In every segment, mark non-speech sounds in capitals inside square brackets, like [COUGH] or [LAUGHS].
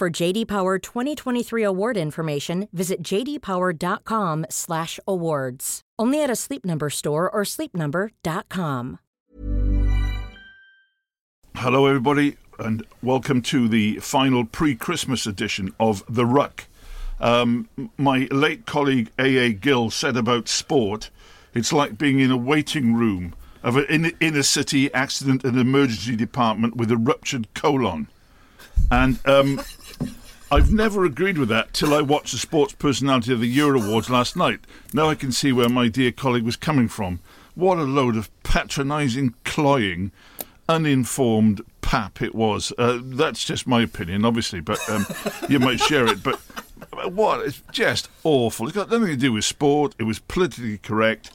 For JD Power 2023 award information, visit jdpower.com/awards. Only at a Sleep Number store or sleepnumber.com. Hello, everybody, and welcome to the final pre Christmas edition of The Ruck. Um, my late colleague A.A. Gill said about sport it's like being in a waiting room of an inner city accident and emergency department with a ruptured colon. And um, I've never agreed with that till I watched the Sports Personality of the Year Awards last night. Now I can see where my dear colleague was coming from. What a load of patronising, cloying, uninformed pap it was. Uh, that's just my opinion, obviously, but um, you might share it. But what? It's just awful. It's got nothing to do with sport. It was politically correct.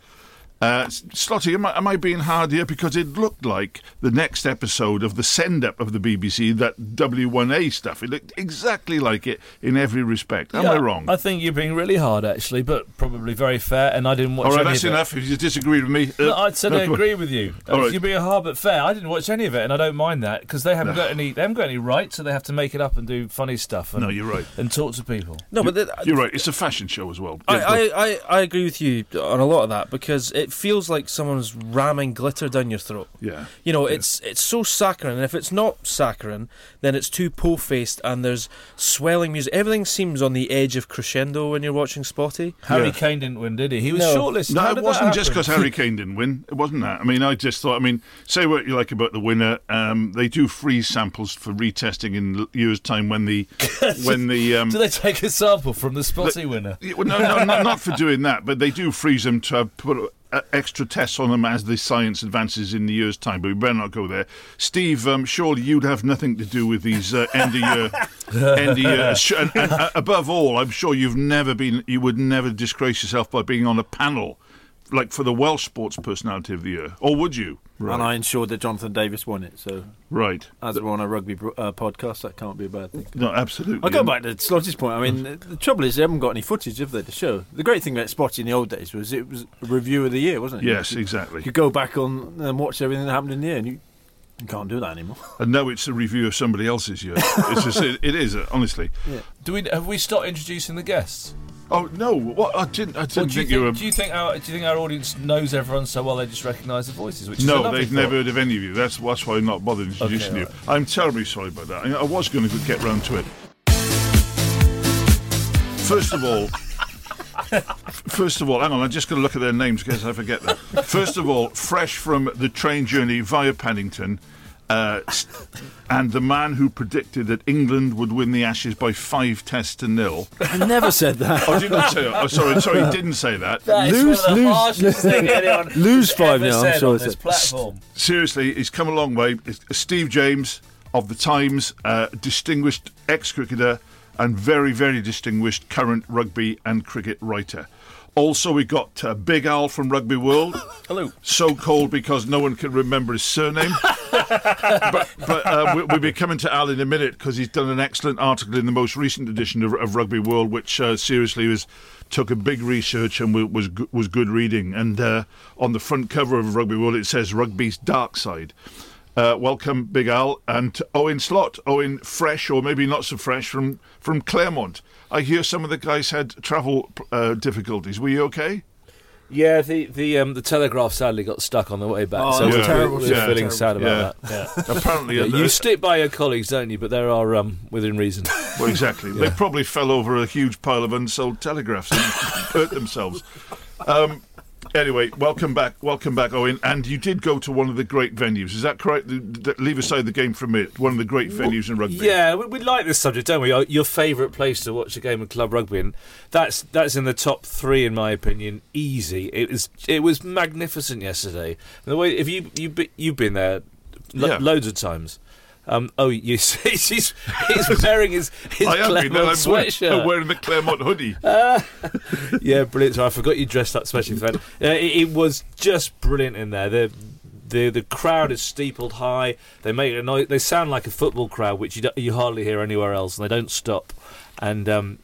Uh, Slotty, am I, am I being hard here? Because it looked like the next episode of the send up of the BBC, that W1A stuff. It looked exactly like it in every respect. Am Yeah, I wrong? I think you're being really hard, actually, but probably very fair. And I didn't watch All right, any that's of it. enough. If you disagree with me. No, uh, I said no, I come on. agree with you. All right. You're being hard but fair. I didn't watch any of it, and I don't mind that because they haven't got any. They haven't got any rights, so they have to make it up and do funny stuff. And, No, you're right. And talk to people. No, but the, You're right. It's a fashion show as well. I, Yeah, I, I, I agree with you on a lot of that because it feels like someone's ramming glitter down your throat. yeah. You know, it's it's so saccharine, and if it's not saccharine, then it's too po-faced, and there's swelling music. Everything seems on the edge of crescendo when you're watching SPOTY. Harry Yeah. Kane didn't win, did he? He was No. shortlisted. No, How it wasn't that just because Harry Kane didn't win. It wasn't that. I mean, I just thought. I mean, say what you like about the winner. Um, they do freeze samples for retesting in years' time when the [LAUGHS] when the um, Do they take a sample from the SPOTY winner? Well, no, no, no, not for doing that, but they do freeze them to have put extra tests on them as the science advances in the year's time. But we better not go there. Steve, um, surely you'd have nothing to do with these uh, end of year, [LAUGHS] end of year. sh- And, and, uh, above all, I'm sure you've never been, you would never disgrace yourself by being on a panel. Like for the Welsh Sports Personality of the Year, or would you? And I ensured that Jonathan Davies won it. So, Right. as we're on a rugby uh, podcast, that can't be a bad thing. No, absolutely. I'll go back to Slotty's point. I mean, the, [LAUGHS] the trouble is they haven't got any footage, of they, to show? The great thing about SPOTY in the old days was it was a review of the year, wasn't it? Yes, You, exactly. you go back on and watch everything that happened in the year, and you, you can't do that anymore. [LAUGHS] And now it's a review of somebody else's year. It's just, it, it is, uh, honestly. [LAUGHS] Do we have we stopped introducing the guests? Oh no! What I didn't. I didn't do you think you were. do you think our do you think our audience knows everyone so well they just recognise the voices? Which No, they've thought. never heard of any of you. That's that's why I'm not bothered introducing Okay, you. I'm terribly sorry about that. I, I was going to get round to it. First of all, [LAUGHS] first of all, hang on. I'm just going to look at their names because I forget them. First of all, fresh from the train journey via Paddington. Uh, and the man who predicted that England would win the Ashes by five tests to nil. I never said that. Oh, did not say that. Oh, sorry, sorry, he didn't say that. That is Lose- one of the lose- harshest Lose five ever nil, I'm said sure on it's this a- platform. seriously, he's come a long way. It's Steve James of the Times, uh, distinguished ex-cricketer and very, very distinguished current rugby and cricket writer. Also, we got uh, Big Al from Rugby World. Hello. So called because no one can remember his surname. [LAUGHS] but but uh, we, we'll be coming to Al in a minute because he's done an excellent article in the most recent edition of, of Rugby World, which uh, seriously was took a big research and was was good reading. And uh, on the front cover of Rugby World, it says "Rugby's Dark Side." Uh, welcome, Big Al, and Owen Slot. Owen, fresh or maybe not so fresh from from Clermont. I hear some of the guys had travel uh, difficulties. Were you okay? Yeah, the the um, the telegraph sadly got stuck on the way back, Oh, so that's we're, terrible, we're yeah. feeling Terrible. sad about that. Yeah. [LAUGHS] Apparently, Yeah, uh, you stick by your colleagues, don't you? But there are um, within reason. [LAUGHS] well, exactly. [LAUGHS] They probably fell over a huge pile of unsold telegraphs and hurt themselves. Um, anyway, welcome back, welcome back, Owen. And you did go to one of the great venues. Is that correct? Leave aside the game for a minute. One of the great venues in rugby. Yeah, we, we like this subject, don't we? Your- favourite place to watch a game of club rugby, and that's that's in the top three in my opinion. Easy. It was it was magnificent yesterday. The way if you you you've been there lo- Yeah. loads of times. Um, oh, you [LAUGHS] see, he's, he's wearing his, his I. Clermont and I'm wearing. I'm wearing the Clermont hoodie. [LAUGHS] yeah, brilliant. So I forgot you dressed up especially for that. Uh, it, it was just brilliant in there. The the the crowd is steepled high. They make a noise. They sound like a football crowd, which you you hardly hear anywhere else, and they don't stop. And um,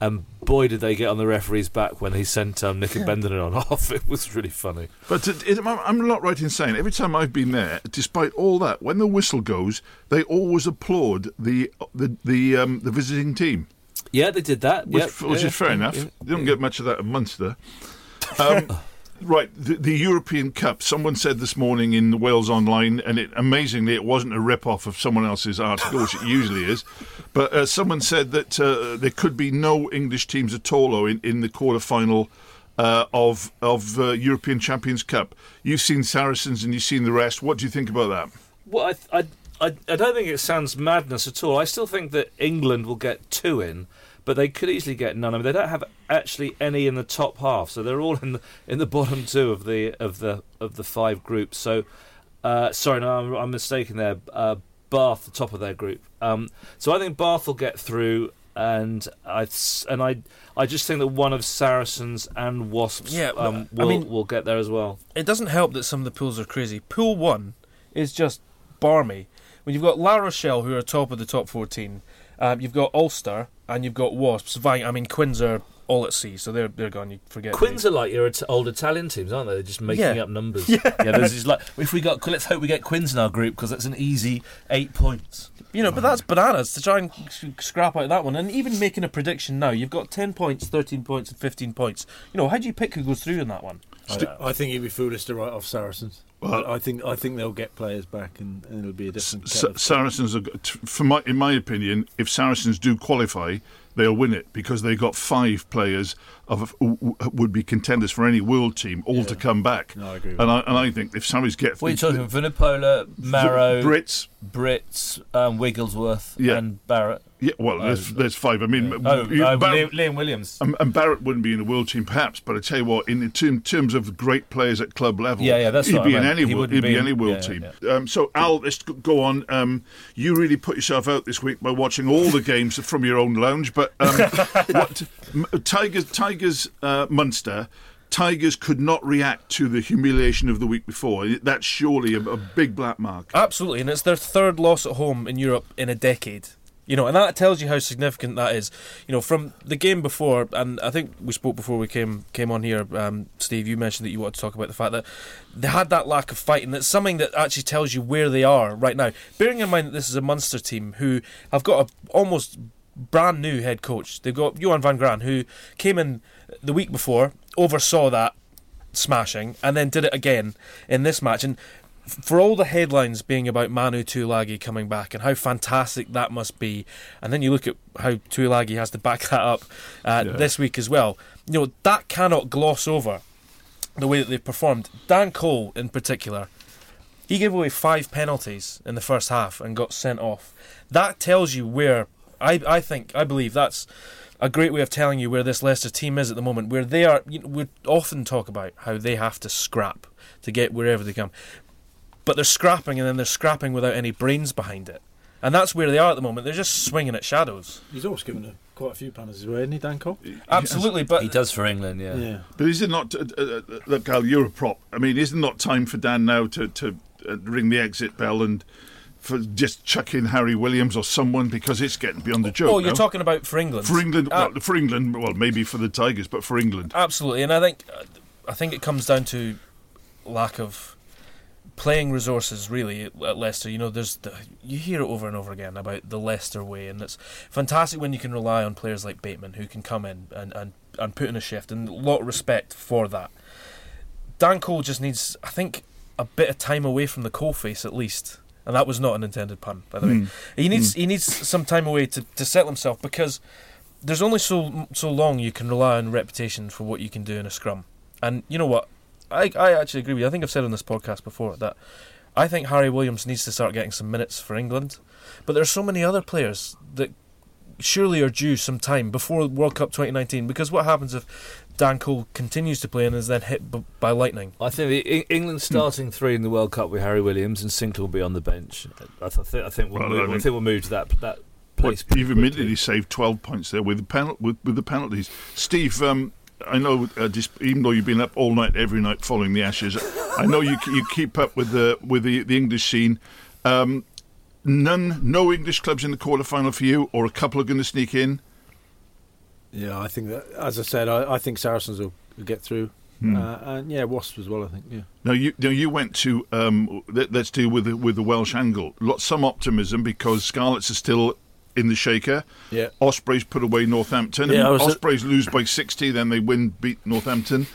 and boy, did they get on the referee's back when he sent um, Nick Abendanon on [LAUGHS] off. It was really funny. But it, it, I'm- not right in saying every time I've been there, despite all that, when the whistle goes, they always applaud the the the, um, the visiting team, Yeah, they did that. which, which Yeah, is fair enough. yeah. You don't get much of that in Munster. Um, [LAUGHS] right, the, the European Cup. Someone said this morning in the Wales Online, and it amazingly it wasn't a rip off of someone else's article, which it [LAUGHS] usually is. But uh, someone said that uh, there could be no English teams at all in, in the quarter final. Uh, of of uh, European Champions Cup, you've seen Saracens and you've seen the rest. What do you think about that? Well, I, I, I, I don't think it sounds madness at all. I still think that England will get two in, but they could easily get none. I mean, they don't have actually any in the top half, so they're all in the in the bottom two of the of the of the five groups. So, uh, sorry, no, I'm, I'm mistaken there. Uh, Bath, the top of their group. Um, so I think Bath will get through, and I and I I just think that one of Saracens and Wasps Yeah, well, um, I will mean- will get there as well. It doesn't help that some of the pools are crazy. Pool one is just barmy. When you've got La Rochelle, who are top of the top 14, um, you've got Ulster, and you've got Wasps. vying- I mean, Quins are all at sea, so they're they're gone. You forget. Quins are like your old Italian teams, aren't they? They're just making Yeah. up numbers. Yeah, yeah there's these like if we got let's hope we get Quins in our group because that's an easy eight points. You know, but that's bananas to try and s- scrap out that one. And even making a prediction now, you've got 10 points, 13 points, and 15 points. You know, how do you pick who goes through in that one? I, I think you'd be foolish to write off Saracens. Well- I think I think they'll get players back, and, and it'll be a different. Sa- kettle of fish. Saracens, are, for my, in my opinion, if Saracens do qualify, they'll win it because they've got five players of who who would be contenders for any world team, all to come back. No, I agree with And I, and I think if Saracens get What are you talking? Vunipola, Maro, Brits, Brits, um, Wigglesworth, Yeah. and Barritt. yeah, well, there's, there's five. I mean, Oh, you- uh, Barritt- Liam, Liam Williams. and, and Barritt wouldn't be in the world team, perhaps, but I tell you what, in, in term- terms of great players at club level, Yeah, yeah, that's he'd be I in any He world, wouldn't he'd be be in- any world yeah, team. Um, so Al, let's go on. Um, you really put yourself out this week by watching all the games from your own lounge, but um, [LAUGHS] what M- Tigers, Tigers, uh, Munster. Tigers could not react to the humiliation of the week before. That's surely a, a big black mark. Absolutely, and it's their third loss at home in Europe in a decade. You know, and that tells you how significant that is. You know, from the game before, and I think we spoke before we came came on here. Um, Steve, you mentioned that you wanted to talk about the fact that they had that lack of fight, and it's something that actually tells you where they are right now. Bearing in mind that this is a Munster team who have got a almost brand new head coach. They've got Johann van Graan, who came in the week before, oversaw that smashing, and then did it again in this match. And for all the headlines being about Manu Tuilagi coming back and how fantastic that must be, and then you look at how Tuilagi has to back [LAUGHS] that up uh, Yeah. this week as well. You know that cannot gloss over the way that they've performed. Dan Cole, in particular, he gave away five penalties in the first half and got sent off. That tells you where I I think I believe that's a great way of telling you where this Leicester team is at the moment. Where they are, you know, we often talk about how they have to scrap to get wherever they come, but they're scrapping and then they're scrapping without any brains behind it, and that's where they are at the moment. They're just swinging at shadows. He's always given a, quite a few penalties away, hasn't he, Dan Cole? Absolutely, but He does for England, yeah. Yeah. But is it not, uh, uh, uh, look, Al, you're a prop. I mean, is it not time for Dan now to, to uh, ring the exit bell and for just chuck in Harry Williams or someone because it's getting beyond the joke? oh, you're now? talking about for England. for England. Uh, well, for England, well, maybe for the Tigers, but for England. Absolutely, and I think I think it comes down to lack of playing resources. Really, at at Leicester, you know, there's the, you hear it over and over again about the Leicester way, and it's fantastic when you can rely on players like Bateman who can come in and and and put in a shift, and a lot of respect for that. Dan Cole just needs, I think, a bit of time away from the coalface at least, and that was not an intended pun, by the way. Mm. He needs he needs some time away to, to settle himself because there's only so so long you can rely on reputation for what you can do in a scrum. And you know what? I I actually agree with you. I think I've said on this podcast before that I think Harry Williams needs to start getting some minutes for England. But there are so many other players that surely are due some time before World Cup 2019 because what happens if Dan Cole continues to play and is then hit b- by lightning? I think the, E- England starting three in the World Cup with Harry Williams and Sinckler will be on the bench. I, th- I think I think we'll, Well, move, I I mean- think we'll move to that that place. But you've pretty admitted quickly. he saved 12 points there with the, penal- with, with the penalties. Steve, um, I know, uh, just, even though you've been up all night, every night following the Ashes, I know you you keep up with the with the, the English scene. Um, none, no English clubs in the quarter final for you, or a couple are going to sneak in. Yeah, I think that, as I said, I, I think Saracens will, get through. Hmm. Uh, and yeah, Wasps as well, I think, yeah. Now you, now you went to um, let, us deal with the, with the Welsh angle. Lot some optimism because Scarlets are still in the shaker. Yeah. Ospreys put away Northampton. Yeah, Ospreys lose by sixty, then they win, beat Northampton.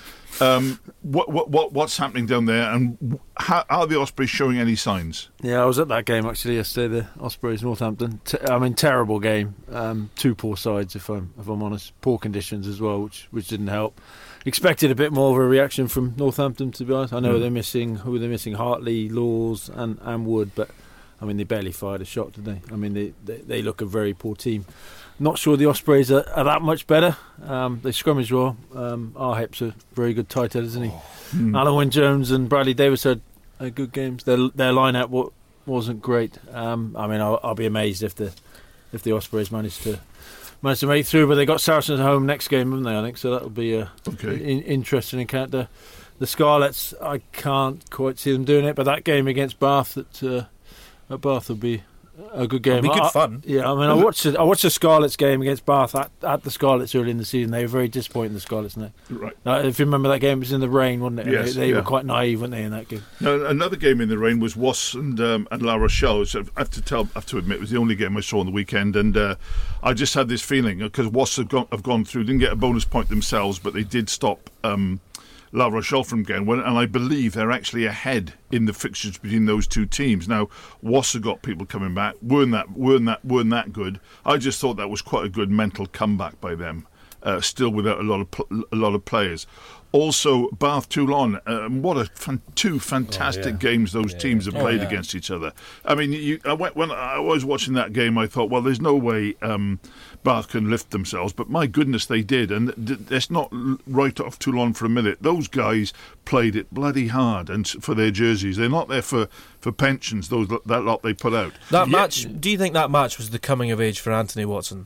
Um, what, what what what's happening down there, and how, are the Ospreys showing any signs? Yeah, I was at that game actually yesterday, the Ospreys Northampton. T- I mean, terrible game. Um, two poor sides, if I'm if I'm honest. Poor conditions as well, which which didn't help. Expected a bit more of a reaction from Northampton, to be honest. I know Mm. they're missing who they're missing Hartley, Lawes, and and Wood, but I mean they barely fired a shot, did they? I mean they they, they look a very poor team. Not sure the Ospreys are, are that much better. Um, they scrummage well. Um, Arhip's are very good tight head, isn't he? Hmm. Alun Wyn Jones and Bradley Davies had uh, good games. Their their lineup wa- wasn't great. Um, I mean, I'll, I'll be amazed if the if the Ospreys manage to manage to make through. But they got Saracens at home next game, haven't they? I think so. That'll be a Okay. in, interesting encounter. The Scarlets, I can't quite see them doing it, but that game against Bath at uh, at Bath will be a good game. It'll be good I- fun. Yeah, I mean, I watched the, I watched the Scarlets game against Bath at, at the Scarlets early in the season. They were very disappointing. The Scarlets, and Right. uh, if you remember that game, it was in the rain, wasn't it? Yes, they, they yeah. were quite naive, weren't they, in that game? Now, another game in the rain was Wasps and um, and La Rochelle. So I have to tell, I have to admit, it was the only game I saw on the weekend, and uh, I just had this feeling because Wasps have gone, have gone through, didn't get a bonus point themselves, but they did stop um, La Rochelle from getting and I believe they're actually ahead in the fixtures between those two teams. Now, have got people coming back, weren't that weren't that weren't that good. I just thought that was quite a good mental comeback by them. Uh, still without a lot of pl- a lot of players. Also, Bath Toulon. Um, what a fan- two fantastic yeah. games those teams have Oh, played yeah. against each other. I mean, you, I went, when I was watching that game, I thought, well, there's no way um, Bath can lift themselves, but my goodness, they did. And th- let's not write off Toulon for a minute. Those guys played it bloody hard, and for their jerseys, they're not there for, for pensions. Those that lot they put out. That Yeah, match. Do you think that match was the coming of age for Anthony Watson?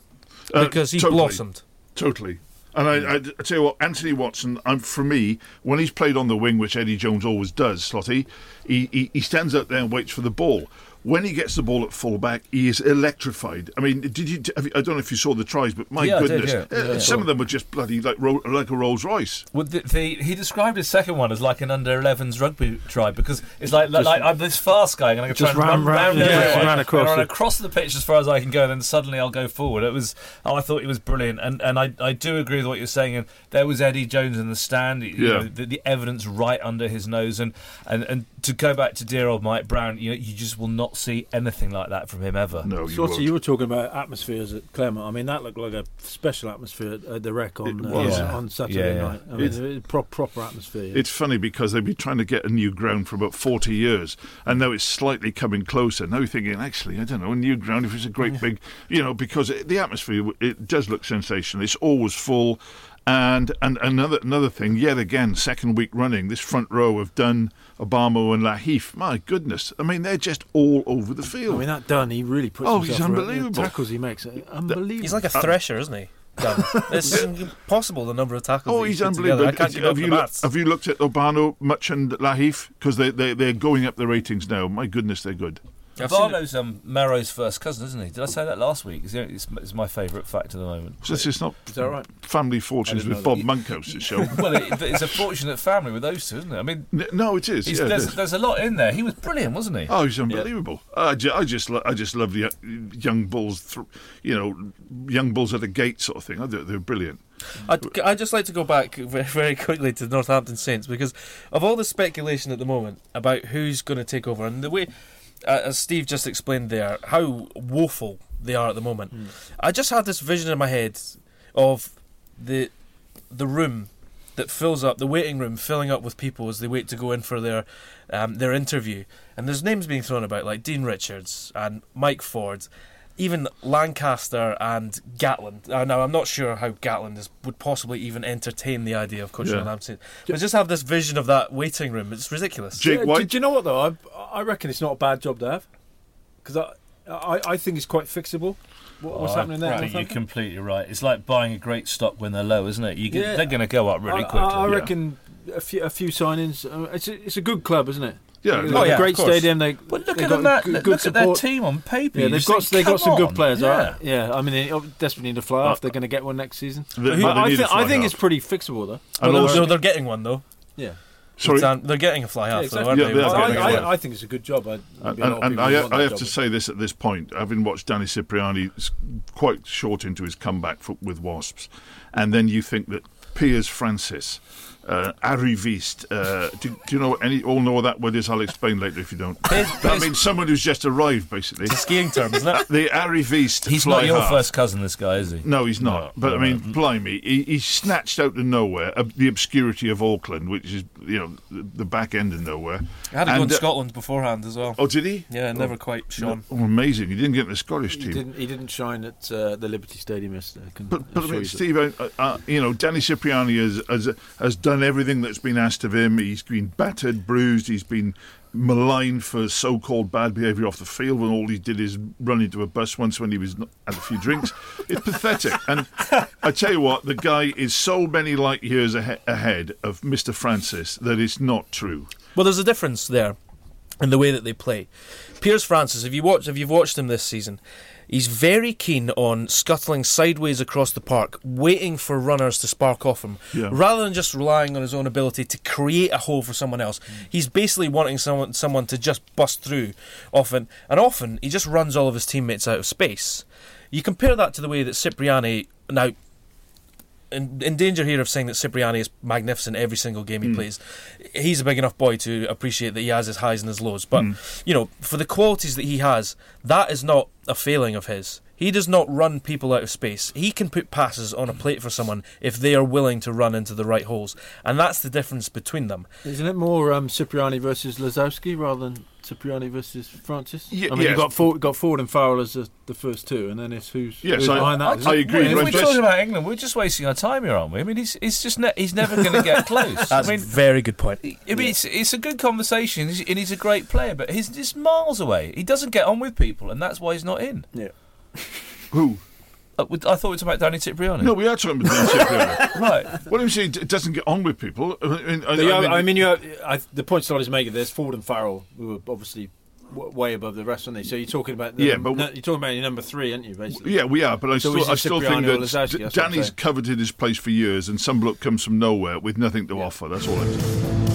uh, Because he totally. blossomed. Totally. And I, I, I tell you what, Anthony Watson, um, for me, when he's played on the wing, which Eddie Jones always does, Slotty, he, he, he stands out there and waits for the ball. When he gets the ball at fullback, he is electrified. I mean, did you? have you- I don't know if you saw the tries, but my Yeah, I did, goodness, yeah. uh, Yeah. some of them were just bloody like like a Rolls Royce. Well, the, the, he described his second one as like an under 11s rugby try because it's like like, like I'm this fast guy and I'm going to try Just and run, round ran- yeah, ran across run the- across the pitch as far as I can go, and then suddenly I'll go forward. It was oh, I thought it was brilliant, and and I, I do agree with what you're saying. And there was Eddie Jones in the stand, you Yeah. know, the, the evidence right under his nose, and, and and to go back to dear old Mike Brown, you know, you just will not see anything like that from him ever. No, you Slotty, won't. you were talking about atmospheres at Clermont. I mean, that looked like a special atmosphere at the Rec on uh. Yeah. on Saturday Yeah, yeah. night. I mean, It's- it- pro- proper atmosphere. yeah. It's funny because they've been trying to get a new ground for about 40 years, and now it's slightly coming closer. Now you're thinking, actually, I don't know, a new ground, if it's a great big, you know, because it, the atmosphere, it does look sensational. It's always full. And and another another thing, yet again, second week running, this front row have done Obano and Lahiff. My goodness, I mean, they're just all over the field. I field. mean, that done, he really puts Oh, himself he's around- unbelievable. The tackles he makes, uh, unbelievable. He's like a thresher, isn't he? Dan? [LAUGHS] it's impossible the number of tackles. Oh, he's put unbelievable. I can't keep have, up you the look, maths. have you looked at Obano, Much, and Lahiff? Because they, they, they're going up the ratings now. My goodness, they're good. I've seen um, Maro's first cousin, isn't he? Did I say that last week? It's, the only- it's, it's my favourite fact at the moment. So this is not Is that right? family fortunes with know Bob Monkhouse show. [LAUGHS] well, it, it's a fortunate family with those two, isn't it? I mean, N- no, it is. he's, yeah, it there's, is. there's a lot in there. He was brilliant, wasn't he? Oh, he's unbelievable. I, ju- I just, lo- I just love the uh, young bulls. Th- you know, young bulls at the gate sort of thing. I, they're, they're brilliant. I'd, I'd just like to go back very, very quickly to the Northampton Saints because of all the speculation at the moment about who's going to take over and the way, uh, as Steve just explained there, how woeful they are at the moment. Hmm. I just had this vision in my head of the the room that fills up the waiting room filling up with people as they wait to go in for their um, their interview and there's names being thrown about like Dean Richards and Mike Ford even Lancaster and Gatland. Uh, now, I'm not sure how Gatland is, would possibly even entertain the idea of coaching Yeah. Northampton. But just have this vision of that waiting room. It's ridiculous. Jake Yeah, White. Do, do you know what though? I, I reckon it's not a bad job to have because I, I I think it's quite fixable. What, what's Oh, happening there? I think you're completely right. It's like buying a great stock when they're low, isn't it? You get, Yeah. They're going to go up really I, quickly. I, I yeah. reckon a few a few signings. Uh, it's a, it's a good club, isn't it? Yeah, They've no, yeah, a great stadium. They But look they've at got them, that, good, look good at their team on paper. Yeah, they've got think, they got "Come some good players, yeah. right? Yeah, I mean they oh, desperately need to fly off. They're going to get one next season. They- But I, need think, I think half. it's pretty fixable though. And Well, also- they're getting one though. Yeah, sorry, It's, um, they're getting a fly half Yeah, exactly. aren't Yeah, they? they are With getting that a I, big fly. I, I think it's a good job. I, And, maybe a lot of and I, I have job. to say this at this point, having watched Danny Cipriani quite short into his comeback for, with Wasps, and then you think that Piers Francis, uh, arriviste, uh, do, do you know any? All know what that word is? I'll explain later if you don't. that means someone who's just arrived, basically. It's a skiing term, isn't it? [LAUGHS] The arriviste. He's fly not your half. first cousin, this guy, is he? No, he's not. No, but I mean, no. blimey, he, he snatched out of nowhere uh, the obscurity of Auckland, which is you know the, the back end of nowhere. I had to go in uh, Scotland beforehand as well. Oh, did he? Yeah, never quite shone. Oh, amazing! He didn't get in the Scottish He team. didn't, he didn't shine at uh, the Liberty Stadium yesterday. I But, but I mean. Steve, uh, uh, you know, Danny Cipriani has, has has done everything that's been asked of him. He's been battered, bruised. He's been maligned for so-called bad behaviour off the field when all he did is run into a bus once when he was n- had a few drinks. [LAUGHS] It's pathetic. And I tell you what, the guy is so many light years ahe- ahead of Mr. Francis that it's not true. Well, there's a difference there in the way that they play. Piers Francis, if you watch, if you've watched him this season, he's very keen on scuttling sideways across the park, waiting for runners to spark off him, Yeah. rather than just relying on his own ability to create a hole for someone else. Mm. He's basically wanting someone someone to just bust through. Often and often, he just runs all of his teammates out of space. You compare that to the way that Cipriani now in, in danger here of saying that Cipriani is magnificent every single game he plays. He's a big enough boy to appreciate that he has his highs and his lows. But, you know, for the qualities that he has, that is not a failing of his. He does not run people out of space. He can put passes on a plate for someone if they are willing to run into the right holes. And that's the difference between them. Isn't it more um, Cipriani versus Lozowski rather than Cipriani versus Francis? Ye- I mean, yes. you got Ford, got Ford and Farrell as the, the first two, and then it's who's, Yes, who's I- behind that. I- isn't I agree, Well, if we're just- talking about England, we're just wasting our time here, aren't we? I mean, he's, he's just ne- he's never going to get [LAUGHS] close. That's I mean, a very good point. I mean, it's, it's a good conversation, and he's a great player, but he's just miles away. He doesn't get on with people, and that's why he's not in. Yeah. Who? Uh, we- I thought it was about Danny Cipriani. No, we are talking about Danny Cipriani. [LAUGHS] Right. what do you say? It doesn't get on with people. I mean, I, But yeah, I mean- I mean, you have, I, the point Solly's making. There's Ford and Farrell, who are obviously w- way above the rest, aren't they? So you're talking about the, Yeah, but- no, you're talking about your number three, aren't you? Basically, Yeah, we are, but I So still, I still think that or Lozowski? D- That's what I'm Danny's coveted his place for years, and some bloke comes from nowhere with nothing to offer. That's all I'm saying.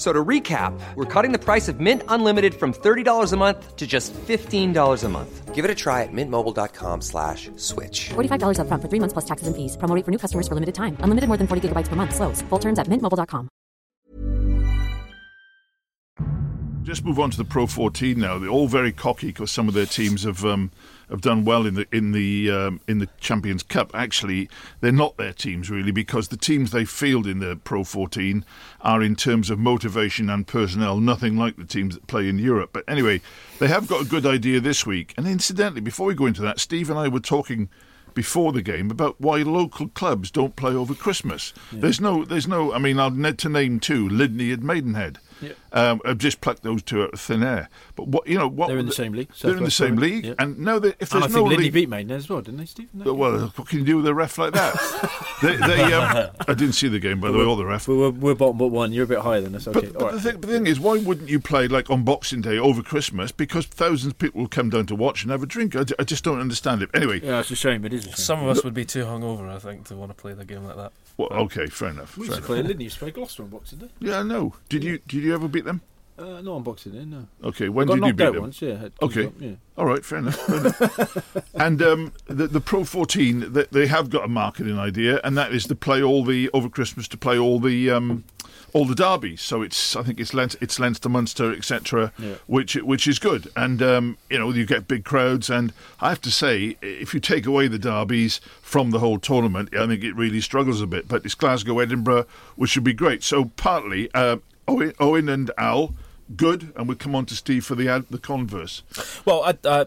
F- So to recap, we're cutting the price of Mint Unlimited from $30 a month to just $15 a month. Give it a try at mintmobile.com slash switch. $45 upfront for three months plus taxes and fees. Promo rate for new customers for limited time. Unlimited more than 40 gigabytes per month. Slows. Full terms at mintmobile.com. Just move on to the Pro 14 now. They're all very cocky because some of their teams have um, have done well in the in the um, in the Champions Cup. Actually, they're not their teams really because the teams they field in the Pro 14 are in terms of motivation and personnel nothing like the teams that play in Europe. But anyway, they have got a good idea this week. And incidentally, before we go into that, Steve and I were talking before the game about why local clubs don't play over Christmas. There's no, there's no. I mean, I'll need to name two: Lydney and Maidenhead. Yeah. Um, I've just plucked those two out of thin air. But what you know, what They're in the same league, They're in the same league, yeah. and no, they, if And there's I think no Lydney league, beat Maiden as well, didn't they, Steve? well, well, what can you do with a ref like that? [LAUGHS] they, they, um, I didn't see the game, by the way, or the ref. We're, we're, we're bottom but one. You're a bit higher than us. Okay, But, all but the, thing, the thing is, why wouldn't you play like on Boxing Day over Christmas? Because thousands of people will come down to watch and have a drink. I, d- I just don't understand it. Anyway, Yeah, it's a shame. It is a shame. Some of us would be too hungover, I think, to want to play the game like that. well, okay, fair enough. we Fair used to enough. play Lydney. Used to play Gloucester on Boxing Day. Yeah, no. Did you did you ever beat them? Uh, not on Boxing Day, no. Okay, when did you beat them? once, yeah. Okay. Cup, yeah. All right, fair enough. Fair enough. [LAUGHS] and um, the, the Pro 14, they, they have got a marketing idea, and that is to play all the over Christmas to play all the um, all the derbies. So it's I think it's Leinster, it's Leinster, Munster, etc., Yeah. which which is good. And um, you know you get big crowds, and I have to say, if you take away the derbies from the whole tournament, I think it really struggles a bit. But it's Glasgow, Edinburgh, which should be great. So partly uh, Owen, Owen and Al. Good, and we'll come on to Steve for the the converse. Well, I, I,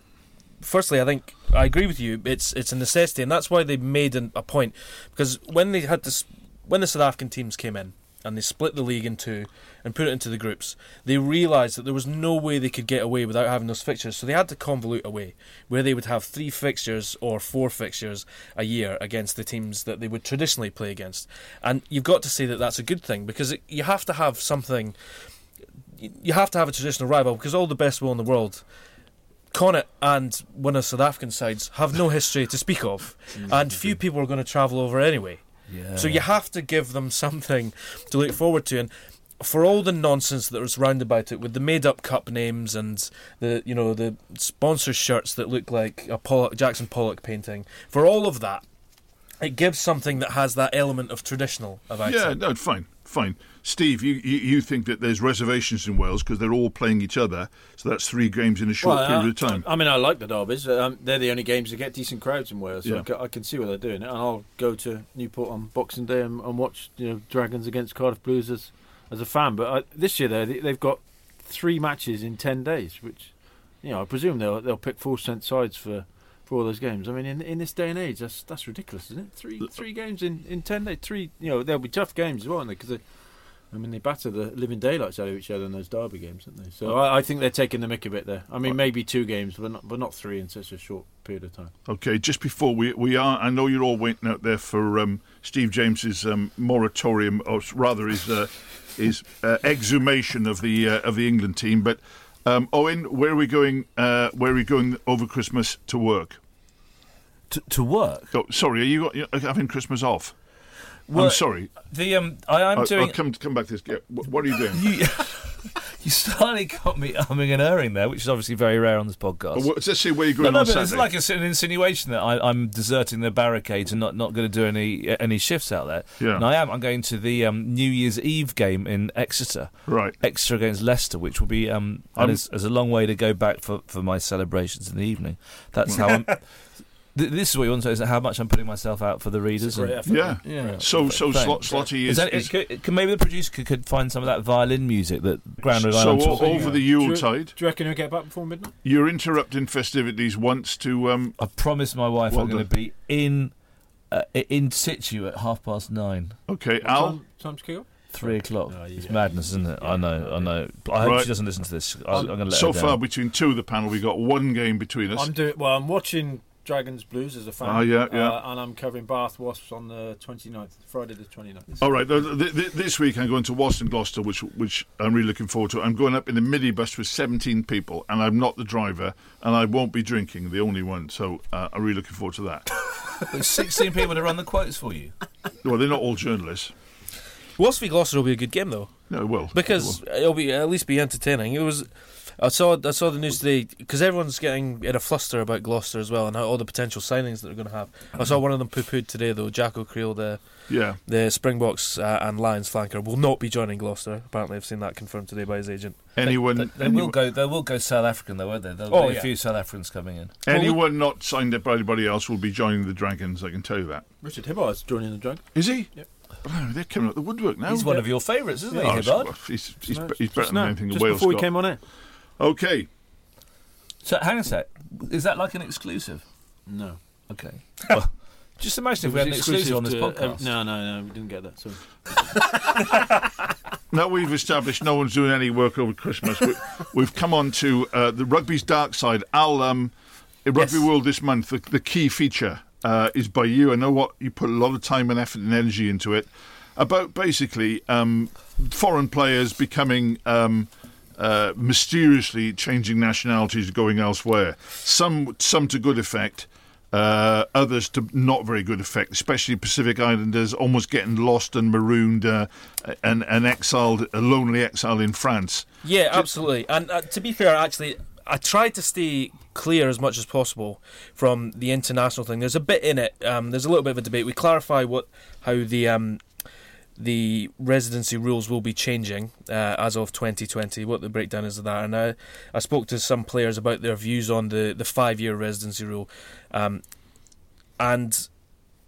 firstly, I think I agree with you. It's it's a necessity, and that's why they made an, a point because when they had this, when the South African teams came in and they split the league in two and put it into the groups, they realised that there was no way they could get away without having those fixtures. So they had to convolute a way where they would have three fixtures or four fixtures a year against the teams that they would traditionally play against. And you've got to say that that's a good thing because it, you have to have something. You have to have a traditional rival because all the best will in the world Connacht and one of South African sides have no history to speak of, mm. and few people are going to travel over anyway. So you have to give them something to look forward to, and for all the nonsense that was round about it, with the made-up cup names and the you know the sponsor shirts that look like a Pollock, Jackson Pollock painting, for all of that, it gives something that has that element of traditional about Yeah, it. no, fine, fine. Steve, you, you, you think that there's reservations in Wales because they're all playing each other, so that's three games in a short Well, period I- of time. I mean, I like the derbies. Uh, um, they're the only games that get decent crowds in Wales, so Yeah. I, ca- I can see why they're doing it. And I'll go to Newport on Boxing Day and, and watch you know Dragons against Cardiff Blues as, as a fan. But I, this year, though, they, they've got three matches in ten days, which you know I presume they'll they'll pick full strength sides for. For all those games, I mean, in in this day and age, that's that's ridiculous, isn't it? Three uh, three games in, in ten days. Three, you know, they'll be tough games as well, aren't they? Because I mean, they batter the living daylights out of each other in those derby games, don't they? So I, I think they're taking the mick a bit there. I mean, maybe two games, but not, but not three in such a short period of time. Okay, just before we we are, I know you're all waiting out there for um, Steve James's um, moratorium, or rather his uh, [LAUGHS] his uh, exhumation of the uh, of the England team. But um, Owen, where are we going? Uh, where are we going over Christmas to work? To, to work. Oh, sorry, are you you're having Christmas off? Well, I'm sorry. The um, I, I'm I'll, doing. I'll come come back to this. What are you doing? [LAUGHS] You, [LAUGHS] you slightly got me umming and erring there, which is obviously very rare on this podcast. What- let's see where you're no, going no, on but it's like it's an insinuation that I, I'm deserting the barricades and not, not going to do any any shifts out there. Yeah. And I am. I'm going to the um, New Year's Eve game in Exeter. Right. Exeter against Leicester, which will be um, and it's, it's a long way to go back for, for my celebrations in the evening. That's [LAUGHS] how I'm. Th- This is what you want to say: is how much I'm putting myself out for the readers. and- effort. Yeah. Yeah. So so Slot, Slotty Is is, that, is could, could maybe the producer could, could find some of that violin music that Grand Rhode so Island o- talking over about? the Yuletide. Do you reckon he'll get back before midnight? You're interrupting festivities once to um, I promised my wife Well I'm going to be in uh, in situ at half past nine, okay What Al. time, time to kick off? three o'clock. Oh, yeah. It's madness, isn't it? I know, I know. I hope Right. she doesn't listen to this. I, I'm going to let So her down. far between two of the panel, we've got one game between us. I'm doing well. I'm watching Dragons Blues as a fan. Ah, yeah, yeah. Uh, and I'm covering Bath Wasps on the 29th, Friday the 29th. All right, th- th- th- this week I'm going to Wasps Gloucester, which which I'm really looking forward to. I'm going up in the midi bus with 17 people, and I'm not the driver, and I won't be drinking, the only one. So uh, I'm really looking forward to that. [LAUGHS] There's 16 people to run the quotes for you. well, they're not all journalists. Wasps v Gloucester will be a good game though. No, it will because It will. it'll be at least be entertaining. It was. I saw I saw the news today because everyone's getting in a fluster about Gloucester as well and how all the potential signings that they're going to have. I saw one of them poo pooed today though. Jaco Kriel, the yeah, the Springboks uh, and Lions flanker, will not be joining Gloucester. Apparently, I've seen that confirmed today by his agent. anyone They, they anyone, will go. They will go South African though, won't they? There'll Oh, be a yeah. few South Africans coming in. anyone not signed up by anybody else will be joining the Dragons. I can tell you that. Richard Hibbard's joining the drug. Is he? Yep. Oh, they're coming out the woodwork now. He's one of your favourites, isn't Oh, he, he's, Hibbard? well, he's, he's, No, he's better just than now, anything just Wales before got. he came on it. Okay, So hang on a sec. Is that like an exclusive? No. Okay. [LAUGHS] Well, just imagine if we had an exclusive on this to- podcast. uh, no, no, no, we didn't get that. Sorry. [LAUGHS] now we've established no one's doing any work over Christmas. we, we've come on to uh, the rugby's dark side. Al, um, in Rugby Yes. World this month, the, the key feature uh, is by you. I know what you put a lot of time and effort and energy into it. About basically um, foreign players becoming um, uh, mysteriously changing nationalities, going elsewhere. Some some to good effect. Uh, others to not very good effect, especially Pacific Islanders almost getting lost and marooned uh, and, and exiled, a lonely exile in France. Yeah, absolutely. And uh, to be fair, actually, I tried to stay clear as much as possible from the international thing. There's a bit in it. Um, there's a little bit of a debate. We clarify what how the um, the residency rules will be changing uh, as of 2020. What the breakdown is of that, and I, I spoke to some players about their views on the the five year residency rule, um, and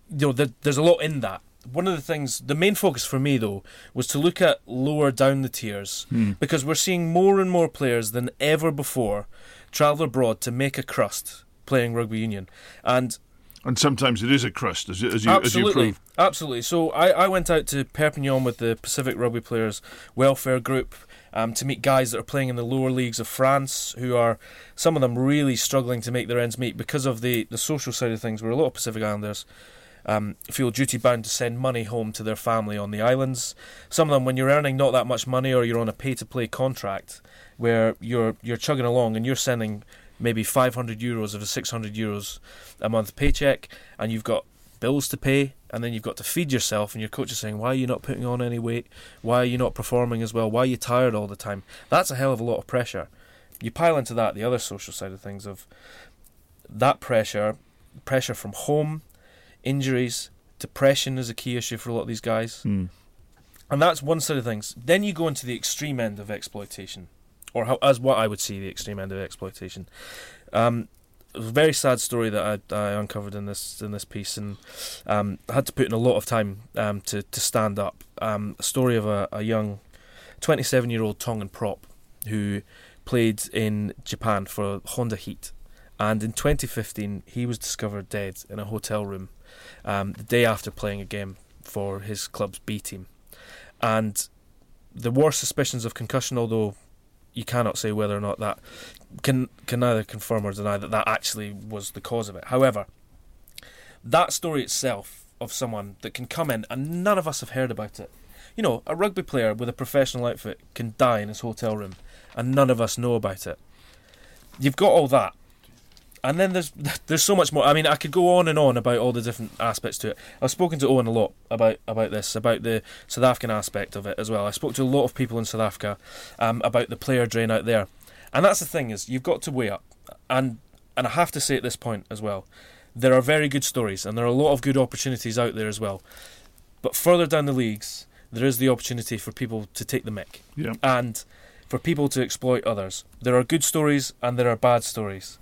you know there, there's a lot in that. One of the things, the main focus for me though, was to look at lower down the tiers because we're seeing more and more players than ever before travel abroad to make a crust playing rugby union, and And sometimes it is a crust, as, you- as you, as you absolutely, prove. absolutely. So I, I went out to Perpignan with the Pacific Rugby Players Welfare Group um, to meet guys that are playing in the lower leagues of France, who are some of them really struggling to make their ends meet because of the the social side of things. Where a lot of Pacific Islanders. Um, feel duty bound to send money home to their family on the islands. Some of them, when you're earning not that much money or you're on a pay to play contract, where you're you're chugging along and you're sending maybe 500 euros of a 600 euros a month paycheck, and you've got bills to pay, and then you've got to feed yourself, and your coach is saying, "Why are you not putting on any weight? Why are you not performing as well? Why are you tired all the time?" That's a hell of a lot of pressure. You pile into that the other social side of things of that pressure, pressure from home, injuries, depression is a key issue for a lot of these guys. Mm. And that's one side of things. Then you go into the extreme end of exploitation, or how, as what I would see the extreme end of exploitation. Um, it was a very sad story that I, I uncovered in this in this piece, and um, I had to put in a lot of time um, to to stand up. Um, a story of a, a young, 27 year old Tongan prop who played in Japan for Honda Heat, and in 2015 he was discovered dead in a hotel room um, the day after playing a game for his club's B team, and there were suspicions of concussion, although you cannot say whether or not that can can neither confirm or deny that that actually was the cause of it. However, that story itself of someone that can come in and none of us have heard about it. You know, a rugby player with a professional outfit can die in his hotel room and none of us know about it. You've got all that. And then there's there's so much more. I mean, I could go on and on about all the different aspects to it. I've spoken to Owen a lot about about this, about the South African aspect of it as well. I spoke to a lot of people in South Africa um, about the player drain out there, and that's the thing is you've got to weigh up. And and I have to say at this point as well, there are very good stories and there are a lot of good opportunities out there as well. But further down the leagues, there is the opportunity for people to take the mick Yeah. and for people to exploit others. There are good stories and there are bad stories.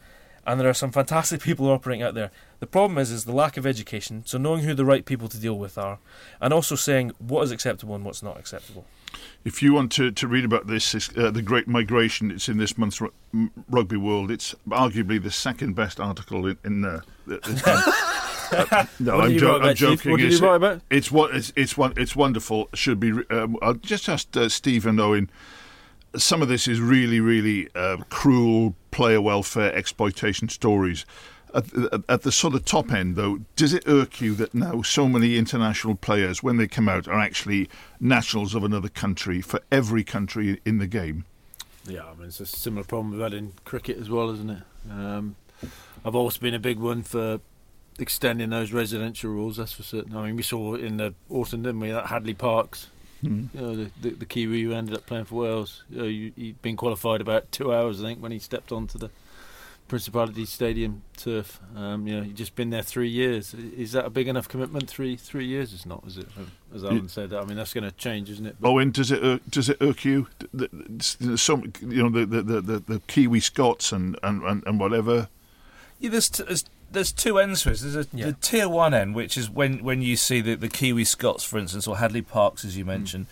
And there are some fantastic people operating out there. The problem is is the lack of education, so knowing who the right people to deal with are, and also saying what is acceptable and what's not acceptable. If you want to, to read about this, uh, the Great Migration, it's in this month's M- Rugby World. It's arguably the second best article in, in there. [LAUGHS] Uh, no, I'm, jo- I'm joking. It's- you write about? It's what it's it's one it's wonderful. Should be. Um, I'll just ask uh, Steve and Owen. Some of this is really really uh, cruel player welfare exploitation stories. at, at, at the sort of top end, though, does it irk you that now so many international players, when they come out, are actually nationals of another country for every country in the game? Yeah, I mean it's a similar problem we've had in cricket as well, isn't it? Um, I've always been a big one for extending those residential rules. That's for certain. I mean, we saw in the autumn, didn't we? That Hadleigh Parkes, Hmm. you know, the, the, the Kiwi who ended up playing for Wales. You know, you, he'd been qualified about two hours, I think, when he stepped onto the Principality Stadium turf. Um, you know, he'd just been there three years. Is that a big enough commitment? Three three years is not, is it? As Alan said, I mean that's going to change, isn't it? But- Owen, does it irk, does it irk you? The, the, some, you know, the, the, the, the, the Kiwi Scots and, and, and, and whatever. Yeah, there's, t- there's there's two ends to this. There's a, Yeah. the tier one end, which is when, when you see the, the Kiwi Scots, for instance, or Hadleigh Parkes, as you hmm. mentioned,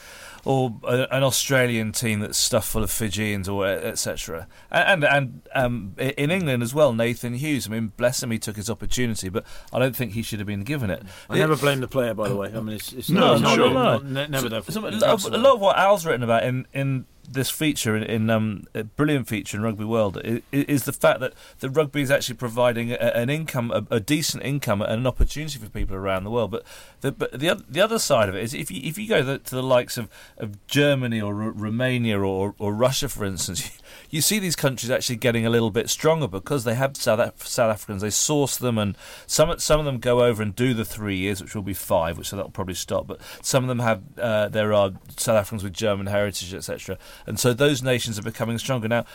or a, an Australian team that's stuffed full of Fijians, or etc. And and, and um, in England as well, Nathan Hughes. I mean, bless him, he took his opportunity, but I don't think he should have been given it. I never blame the player, by the way. I mean, it's, it's No, not, no, no, no. never So- so a, lot of, a lot of what Al's written about in, in this feature, in, in um, a brilliant feature in Rugby World, is, is the fact that the rugby is actually providing a, an income, a, a decent income, and an opportunity for people around the world. But the but the other, the other side of it is if you if you go the, to the likes of, of Germany or R- Romania or or Russia, for instance. [LAUGHS] You see these countries actually getting a little bit stronger because they have South, Af- South Africans. They source them, and some some of them go over and do the three years, which will be five, which so that'll probably stop. But some of them have uh, there are South Africans with German heritage, etc. And so those nations are becoming stronger now.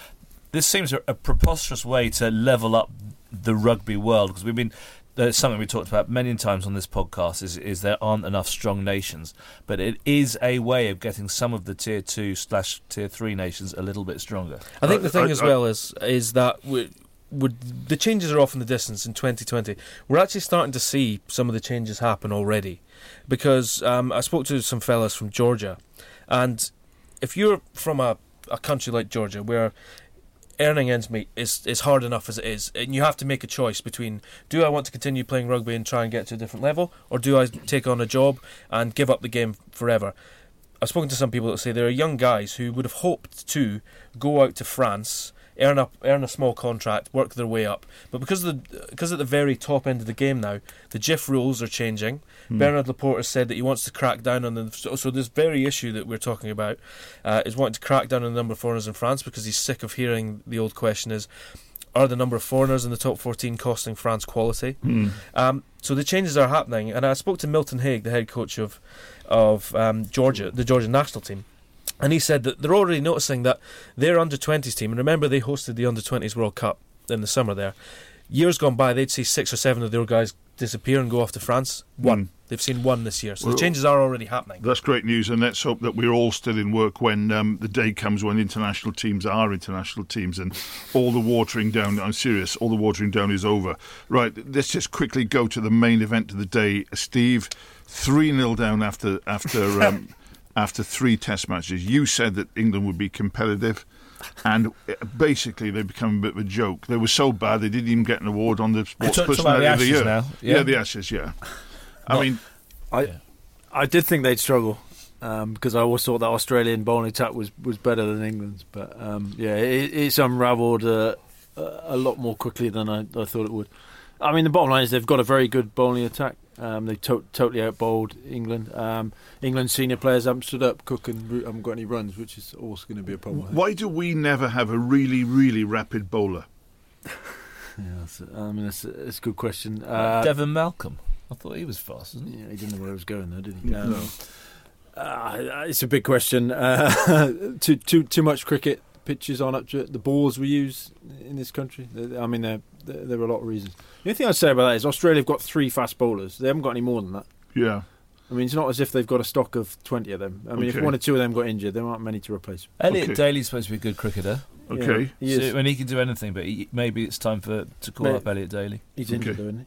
This seems a, a preposterous way to level up the rugby world because we've been. There's something we talked about many times on this podcast is is there aren't enough strong nations, but it is a way of getting some of the tier two slash tier three nations a little bit stronger. I think the thing I- as well is is that we, would the changes are off in the distance in 2020. We're actually starting to see some of the changes happen already, because um, I spoke to some fellas from Georgia, and if you're from a, a country like Georgia where earning ends meet is is hard enough as it is, and you have to make a choice between do I want to continue playing rugby and try and get to a different level, or do I take on a job and give up the game forever? I've spoken to some people that say there are young guys who would have hoped to go out to France, earn up, earn a small contract, work their way up. But because of the because at the very top end of the game now, the JIFF rules are changing. Bernard Laporte has said that he wants to crack down on them. So, so this very issue that we're talking about uh, is wanting to crack down on the number of foreigners in France because he's sick of hearing the old question is. Are the number of foreigners in the top 14 costing France quality? Um, so the changes are happening, and I spoke to Milton Haig, the head coach of of um, Georgia, the Georgian national team, and he said that they're already noticing that their under 20s team, and remember they hosted the under 20s World Cup in the summer there. Years gone by, they'd see six or seven of their guys disappear and go off to France. One. Mm. They've seen one this year, so Well- the changes are already happening. That's great news, and let's hope that we're all still in work when um, the day comes when international teams are international teams and all the watering down. I'm serious, all the watering down is over. Right, let's just quickly go to the main event of the day. Steve, three 0 down after after [LAUGHS] um, after three Test matches. You said that England would be competitive. And basically, they become a bit of a joke. They were so bad they didn't even get an award on the Sports talking Personality the of the Year. now, Yeah. yeah. the Ashes. Yeah. I Not- mean, I I did think they'd struggle um, because I always thought that Australian bowling attack was, was better than England's. But um, yeah, it, it's unravelled uh, a a lot more quickly than I, I thought it would. I mean, the bottom line is they've got a very good bowling attack. Um, they to- totally outbowled England. Um, England's senior players haven't stood up. Cook and Root haven't got any runs, which is also going to be a problem. Why do we never have a really, really rapid bowler? [LAUGHS] Yeah, that's, I mean, that's, that's a good question. Uh, Devon Malcolm. I thought he was fast, wasn't he? Yeah, he didn't know where it was going, though, did he? Um, No. uh, it's a big question. Uh, [LAUGHS] too too too much cricket pitches on up to it. The balls we use in this country. I mean, there there there are a lot of reasons. The only thing I'd say about that is Australia have got three fast bowlers. They haven't got any more than that. Yeah. I mean, it's not as if they've got a stock of twenty of them. I mean, if one or two of them got injured, there aren't many to replace. Elliot Okay. Daly's supposed to be a good cricketer. Okay. Yeah, he is. So, and he can do anything, but he, maybe it's time for to call Mate. up Elliot Daly. He's injured, Okay. though, isn't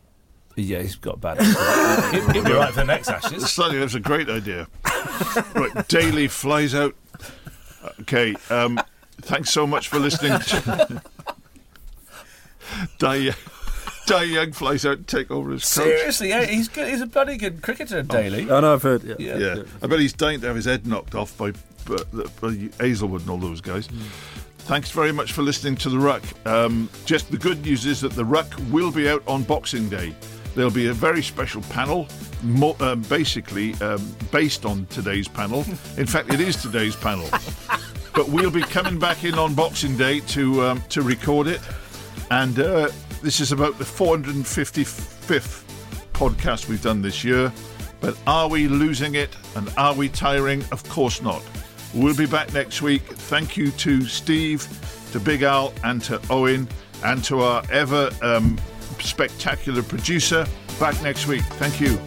he? Yeah, he's got bad. he'll, he'll be right for the next Ashes. Slightly, that's a great idea. right, Daly flies out. Okay, um, thanks so much for listening. [LAUGHS] Di, Dai Young flies out and take over as coach. Seriously, yeah, he's good. He's a bloody good cricketer, Daly. he? I know, I've heard. Yeah. Yeah. Yeah, I bet he's dying to have his head knocked off by, by, by Hazlewood and all those guys. Thanks very much for listening to The Ruck. Um, just the good news is that The Ruck will be out on Boxing Day. There'll be a very special panel, mo- um, basically um, based on today's panel. In fact, it is today's panel. [LAUGHS] but we'll be coming back in on Boxing Day to um, to record it, and uh, this is about the 455th podcast we've done this year. But are we losing it and are we tiring? Of course not. We'll be back next week. Thank you to Steve, to Big Al, and to Owen, and to our ever um, spectacular producer. Back next week. Thank you.